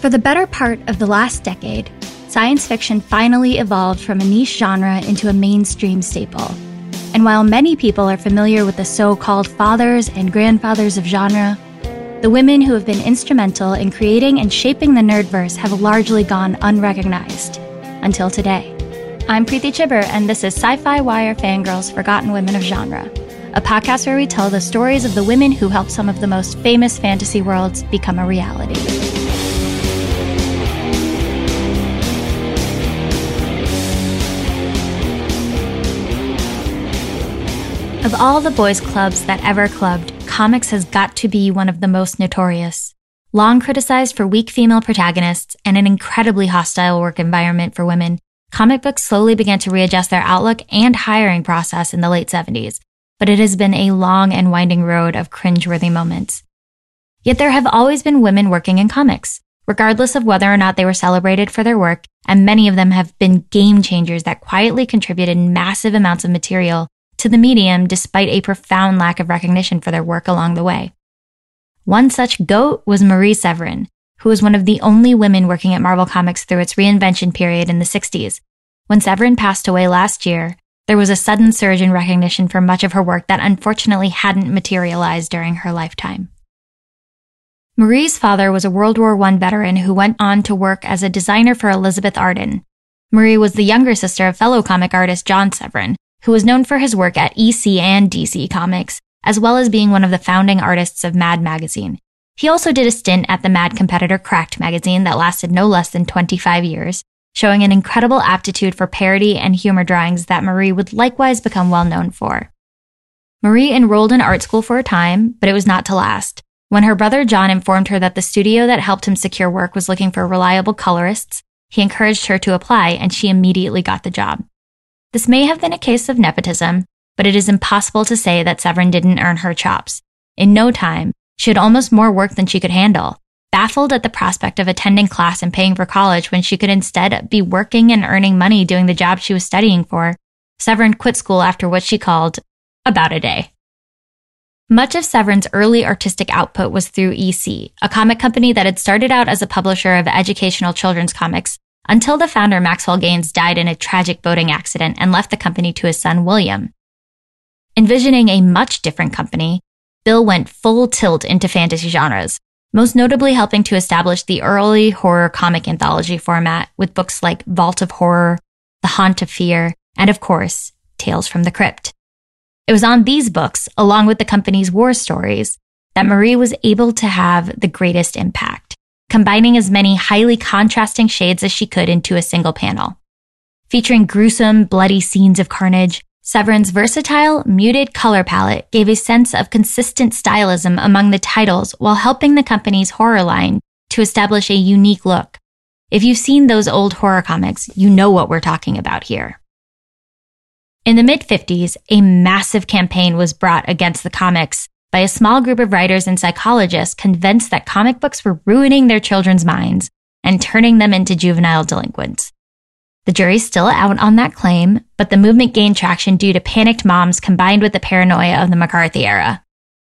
For the better part of the last decade, science fiction finally evolved from a niche genre into a mainstream staple. And while many people are familiar with the so called fathers and grandfathers of genre, the women who have been instrumental in creating and shaping the nerdverse have largely gone unrecognized until today. I'm Preeti Chhibber, and this is Sci Fi Wire Fangirls Forgotten Women of Genre, a podcast where we tell the stories of the women who helped some of the most famous fantasy worlds become a reality. Of all the boys' clubs that ever clubbed, comics has got to be one of the most notorious. Long criticized for weak female protagonists and an incredibly hostile work environment for women, comic books slowly began to readjust their outlook and hiring process in the late 70s. But it has been a long and winding road of cringeworthy moments. Yet there have always been women working in comics, regardless of whether or not they were celebrated for their work, and many of them have been game changers that quietly contributed massive amounts of material to the medium despite a profound lack of recognition for their work along the way. One such GOAT was Marie Severin, who was one of the only women working at Marvel Comics through its reinvention period in the 60s. When Severin passed away last year, there was a sudden surge in recognition for much of her work that unfortunately hadn't materialized during her lifetime. Marie's father was a World War I veteran who went on to work as a designer for Elizabeth Arden. Marie was the younger sister of fellow comic artist John Severin, who was known for his work at EC and DC Comics, as well as being one of the founding artists of Mad Magazine. He also did a stint at the Mad competitor Cracked magazine that lasted no less than 25 years, showing an incredible aptitude for parody and humor drawings that Marie would likewise become well known for. Marie enrolled in art school for a time, but it was not to last. When her brother John informed her that the studio that helped him secure work was looking for reliable colorists, he encouraged her to apply and she immediately got the job. This may have been a case of nepotism, but it is impossible to say that Severin didn't earn her chops. In no time, she had almost more work than she could handle. Baffled at the prospect of attending class and paying for college when she could instead be working and earning money doing the job she was studying for, Severin quit school after what she called about a day. Much of Severin's early artistic output was through EC, a comic company that had started out as a publisher of educational children's comics until the founder Maxwell Gaines died in a tragic boating accident and left the company to his son William. Envisioning a much different company, Bill went full tilt into fantasy genres, most notably helping to establish the early horror comic anthology format with books like Vault of Horror, The Haunt of Fear, and of course, Tales from the Crypt. It was on these books, along with the company's war stories, that Marie was able to have the greatest impact combining as many highly contrasting shades as she could into a single panel. Featuring gruesome, bloody scenes of carnage, Severin's versatile, muted color palette gave a sense of consistent stylism among the titles while helping the company's horror line to establish a unique look. If you've seen those old horror comics, you know what we're talking about here. In the mid 50s, a massive campaign was brought against the comics by a small group of writers and psychologists convinced that comic books were ruining their children's minds and turning them into juvenile delinquents. The jury's still out on that claim, but the movement gained traction due to panicked moms combined with the paranoia of the McCarthy era.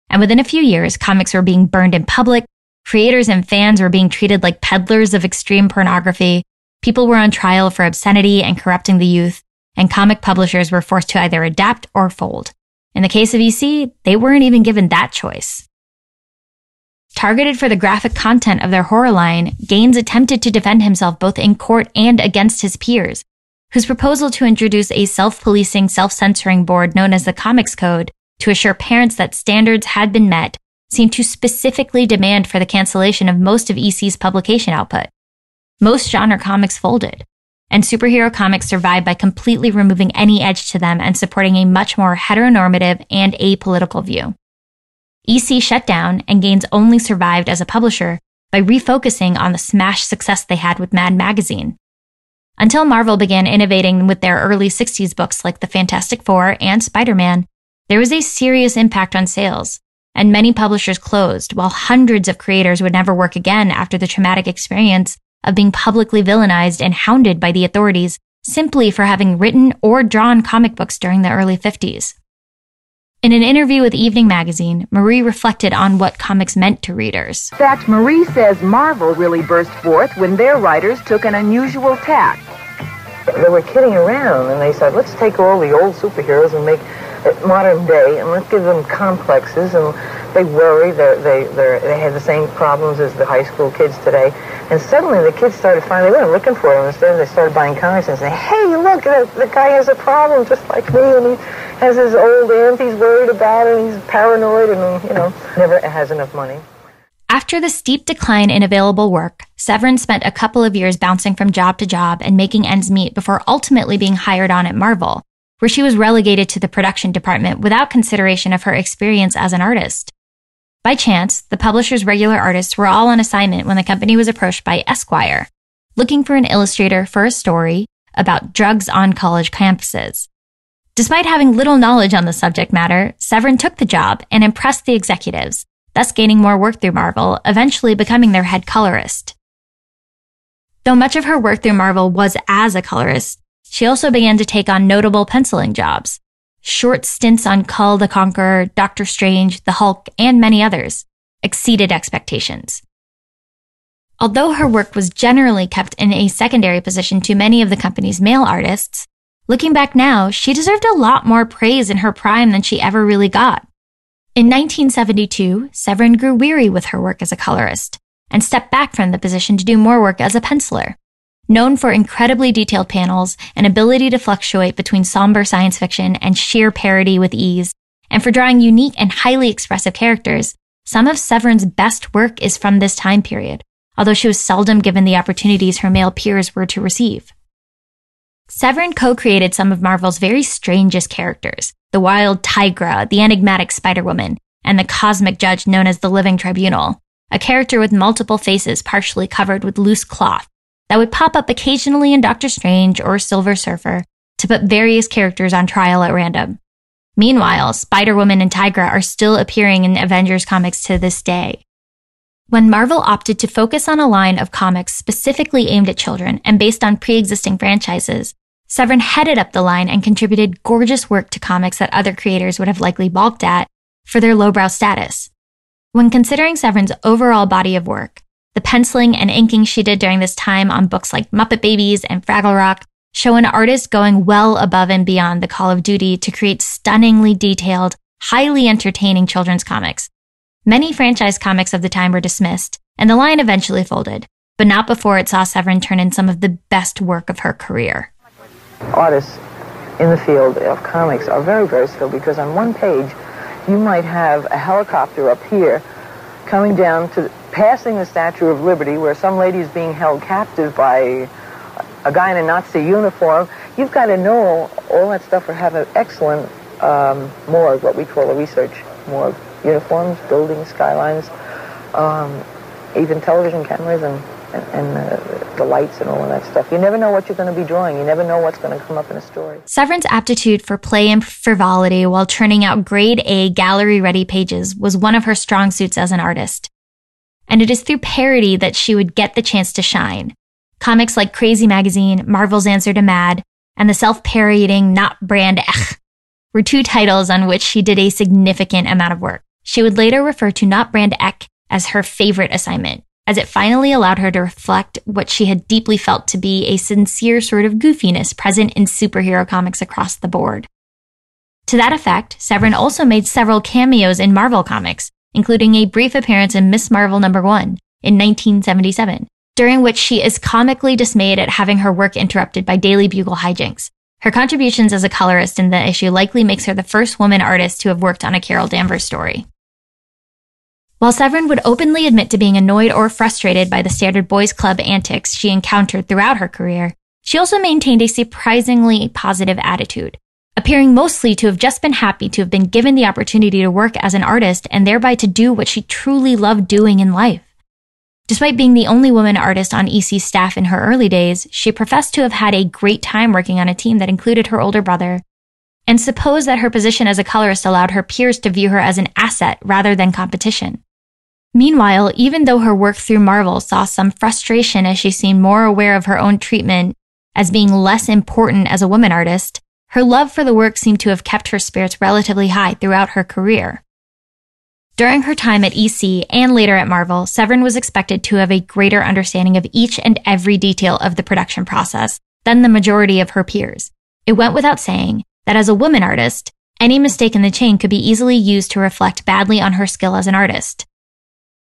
And within a few years, comics were being burned in public, creators and fans were being treated like peddlers of extreme pornography, people were on trial for obscenity and corrupting the youth, and comic publishers were forced to either adapt or fold. In the case of EC, they weren't even given that choice. Targeted for the graphic content of their horror line, Gaines attempted to defend himself both in court and against his peers, whose proposal to introduce a self-policing, self-censoring board known as the Comics Code to assure parents that standards had been met seemed to specifically demand for the cancellation of most of EC's publication output. Most genre comics folded, and superhero comics survive by completely removing any edge to them and supporting a much more heteronormative and apolitical view. EC shut down and Gaines only survived as a publisher by refocusing on the smash success they had with Mad Magazine. Until Marvel began innovating with their early 60s books like The Fantastic Four and Spider Man, there was a serious impact on sales, and many publishers closed, while hundreds of creators would never work again after the traumatic experience of being publicly villainized and hounded by the authorities simply for having written or drawn comic books during the early 50s. In an interview with Evening Magazine, Marie reflected on what comics meant to readers. In fact, Marie says Marvel really burst forth when their writers took an unusual tack. They were kidding around, and they said, let's take all the old superheroes and make it modern day, and let's give them complexes, and they worry, they're, they they they have the same problems as the high school kids today. And suddenly the kids started finding, they weren't looking for them. Instead, they started buying comics and saying, hey, look, the, the guy has a problem just like me, and he has his old aunt he's worried about, and he's paranoid, and, he you know, never has enough money. After the steep decline in available work, Severin spent a couple of years bouncing from job to job and making ends meet before ultimately being hired on at Marvel, where she was relegated to the production department without consideration of her experience as an artist. By chance, the publisher's regular artists were all on assignment when the company was approached by Esquire, looking for an illustrator for a story about drugs on college campuses. Despite having little knowledge on the subject matter, Severin took the job and impressed the executives, thus gaining more work through Marvel, eventually becoming their head colorist. Though much of her work through Marvel was as a colorist, she also began to take on notable penciling jobs, short stints on Kull the Conqueror, Doctor Strange, the Hulk, and many others exceeded expectations. Although her work was generally kept in a secondary position to many of the company's male artists, looking back now, she deserved a lot more praise in her prime than she ever really got. In 1972, Severin grew weary with her work as a colorist and stepped back from the position to do more work as a penciler. Known for incredibly detailed panels and ability to fluctuate between somber science fiction and sheer parody with ease, and for drawing unique and highly expressive characters, some of Severin's best work is from this time period, although she was seldom given the opportunities her male peers were to receive. Severin co-created some of Marvel's very strangest characters, the wild Tigra, the enigmatic Spider-Woman, and the cosmic judge known as the Living Tribunal, a character with multiple faces partially covered with loose cloth that would pop up occasionally in Doctor Strange or Silver Surfer to put various characters on trial at random. Meanwhile, Spider Woman and Tigra are still appearing in Avengers comics to this day. When Marvel opted to focus on a line of comics specifically aimed at children and based on pre existing franchises, Severin headed up the line and contributed gorgeous work to comics that other creators would have likely balked at for their lowbrow status. When considering Severin's overall body of work, the penciling and inking she did during this time on books like Muppet Babies and Fraggle Rock show an artist going well above and beyond the call of duty to create stunningly detailed, highly entertaining children's comics. Many franchise comics of the time were dismissed, and the line eventually folded, but not before it saw Severin turn in some of the best work of her career. Artists in the field of comics are very versatile because on one page you might have a helicopter up here coming down to passing the Statue of Liberty, where some lady is being held captive by a guy in a Nazi uniform, you've got to know all that stuff or have an excellent um, morgue, what we call a research morgue. Uniforms, buildings, skylines, um, even television cameras and, and, and uh, the lights and all of that stuff. You never know what you're going to be drawing. You never know what's going to come up in a story. Severin's aptitude for play and frivolity while churning out grade A gallery ready pages was one of her strong suits as an artist and it is through parody that she would get the chance to shine. Comics like Crazy Magazine, Marvel's Answer to Mad, and the self-parodying Not Brand Echh were two titles on which she did a significant amount of work. She would later refer to Not Brand Echh as her favorite assignment, as it finally allowed her to reflect what she had deeply felt to be a sincere sort of goofiness present in superhero comics across the board. To that effect, Severin also made several cameos in Marvel comics, including a brief appearance in Miss Marvel number 1 in 1977, during which she is comically dismayed at having her work interrupted by Daily Bugle hijinks. Her contributions as a colorist in the issue likely makes her the first woman artist to have worked on a Carol Danvers story. While Severin would openly admit to being annoyed or frustrated by the standard boys club antics she encountered throughout her career, She also maintained a surprisingly positive attitude, appearing mostly to have just been happy to have been given the opportunity to work as an artist and thereby to do what she truly loved doing in life. Despite being the only woman artist on EC's staff in her early days, she professed to have had a great time working on a team that included her older brother, and supposed that her position as a colorist allowed her peers to view her as an asset rather than competition. Meanwhile, even though her work through Marvel saw some frustration as she seemed more aware of her own treatment as being less important as a woman artist, her love for the work seemed to have kept her spirits relatively high throughout her career. During her time at EC and later at Marvel, Severin was expected to have a greater understanding of each and every detail of the production process than the majority of her peers. It went without saying that as a woman artist, any mistake in the chain could be easily used to reflect badly on her skill as an artist.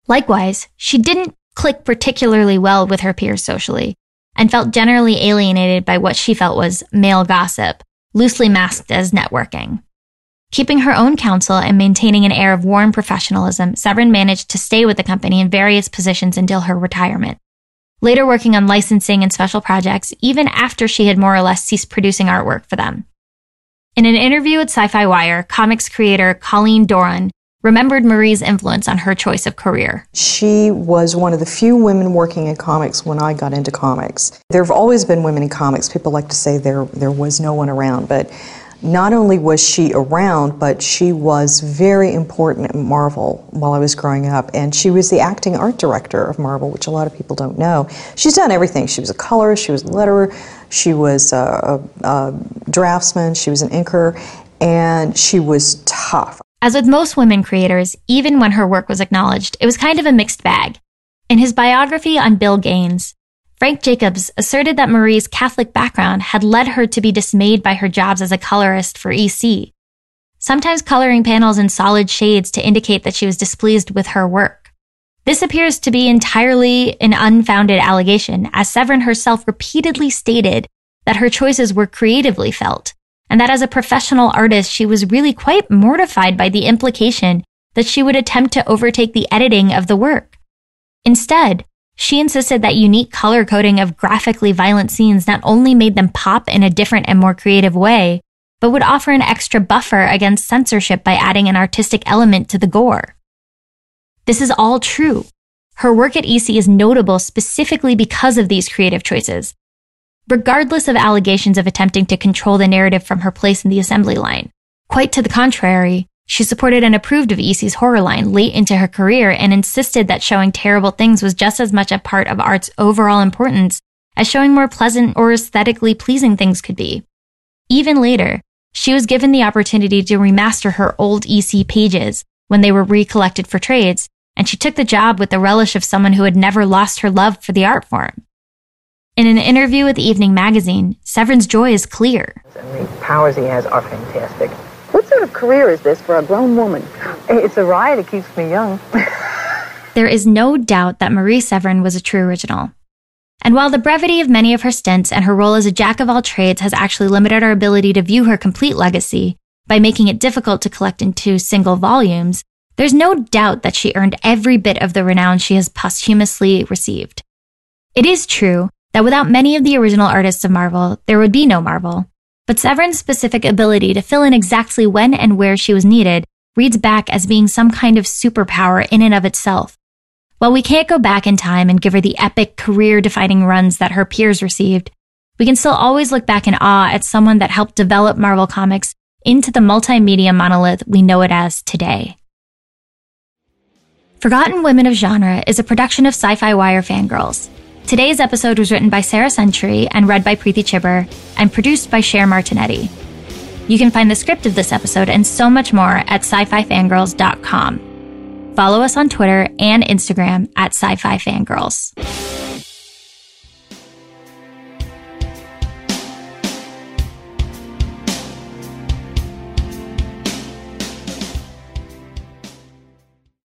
Likewise, she didn't click particularly well with her peers socially and felt generally alienated by what she felt was male gossip, loosely masked as networking. Keeping her own counsel and maintaining an air of warm professionalism, Severin managed to stay with the company in various positions until her retirement. Later working on licensing and special projects, even after she had more or less ceased producing artwork for them. In an interview with Sci Fi Wire, comics creator Colleen Doran remembered Marie's influence on her choice of career. She was one of the few women working in comics when I got into comics. There have always been women in comics. People like to say there, there was no one around, but not only was she around, but she was very important at Marvel while I was growing up. And she was the acting art director of Marvel, which a lot of people don't know. She's done everything. She was a colorist, she was a letterer, she was a, a, a draftsman, she was an inker, and she was tough. As with most women creators, even when her work was acknowledged, it was kind of a mixed bag. In his biography on Bill Gaines, Frank Jacobs asserted that Marie's Catholic background had led her to be dismayed by her jobs as a colorist for EC, sometimes coloring panels in solid shades to indicate that she was displeased with her work. This appears to be entirely an unfounded allegation, as Severin herself repeatedly stated that her choices were creatively felt and that as a professional artist, she was really quite mortified by the implication that she would attempt to overtake the editing of the work. Instead, she insisted that unique color coding of graphically violent scenes not only made them pop in a different and more creative way, but would offer an extra buffer against censorship by adding an artistic element to the gore. This is all true. Her work at EC is notable specifically because of these creative choices, regardless of allegations of attempting to control the narrative from her place in the assembly line. Quite to the contrary, she supported and approved of EC's horror line late into her career and insisted that showing terrible things was just as much a part of art's overall importance as showing more pleasant or aesthetically pleasing things could be. Even later, she was given the opportunity to remaster her old EC pages when they were recollected for trades, and she took the job with the relish of someone who had never lost her love for the art form. In an interview with Evening Magazine, Severin's joy is clear. And the powers he has are fantastic. What sort of career is this for a grown woman? It's a riot. It keeps me young. There is no doubt that Marie Severin was a true original. And while the brevity of many of her stints and her role as a jack of all trades has actually limited our ability to view her complete legacy by making it difficult to collect into single volumes, there's no doubt that she earned every bit of the renown she has posthumously received. It is true that without many of the original artists of Marvel, there would be no Marvel. But Severin's specific ability to fill in exactly when and where she was needed reads back as being some kind of superpower in and of itself. While we can't go back in time and give her the epic career defining runs that her peers received, we can still always look back in awe at someone that helped develop Marvel Comics into the multimedia monolith we know it as today. Forgotten Women of Genre is a production of Sci Fi Wire Fangirls. Today's episode was written by Sarah Century and read by Preeti Chhibber and produced by Cher Martinetti. You can find the script of this episode and so much more at sci-fi fangirls.com. Follow us on Twitter and Instagram at sci-fi fangirls.